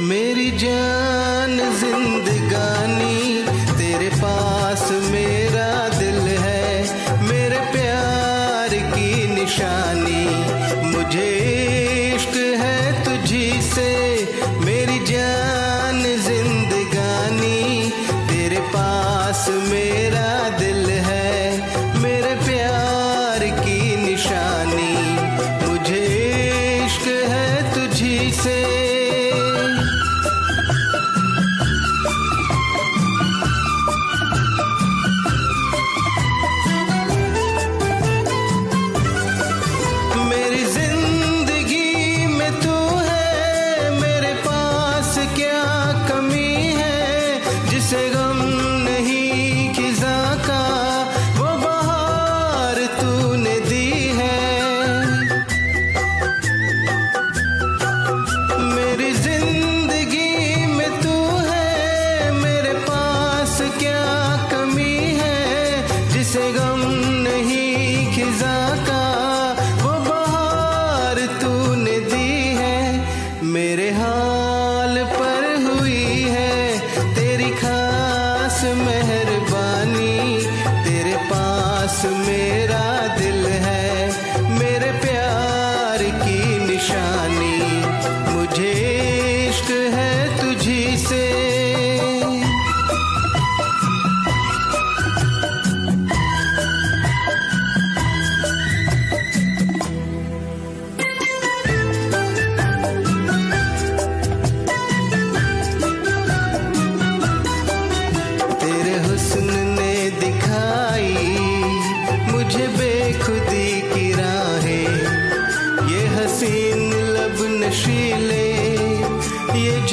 मेरी जान जिंदगानी तेरे पास मेरा दिल है मेरे प्यार की निशानी मुझे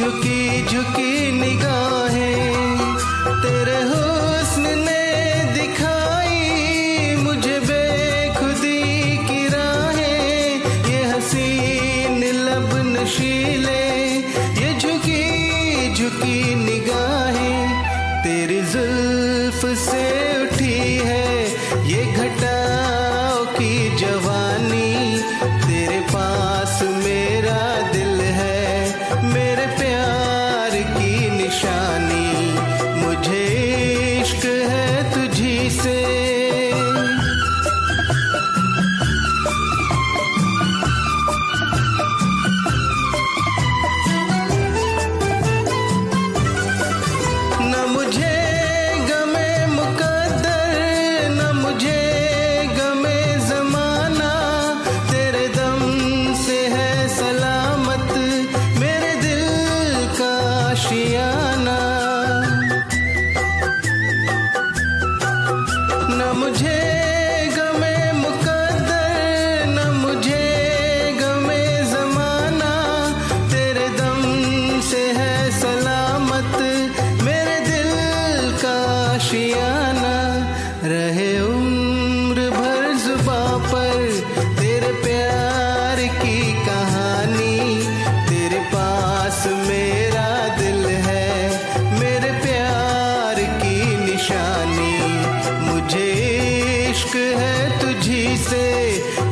झुकी झुकी निगाहें तेरे हुस्न ने दिखाई मुझे बेखुदी की राहें। ये हसीन लब नशीले, ये झुकी झुकी निगाहें तेरी जुल्फ से उठी है। ये घटा है तुझी से। मुझे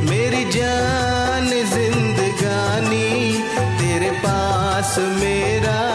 मेरी जान जिंदगानी तेरे पास मेरा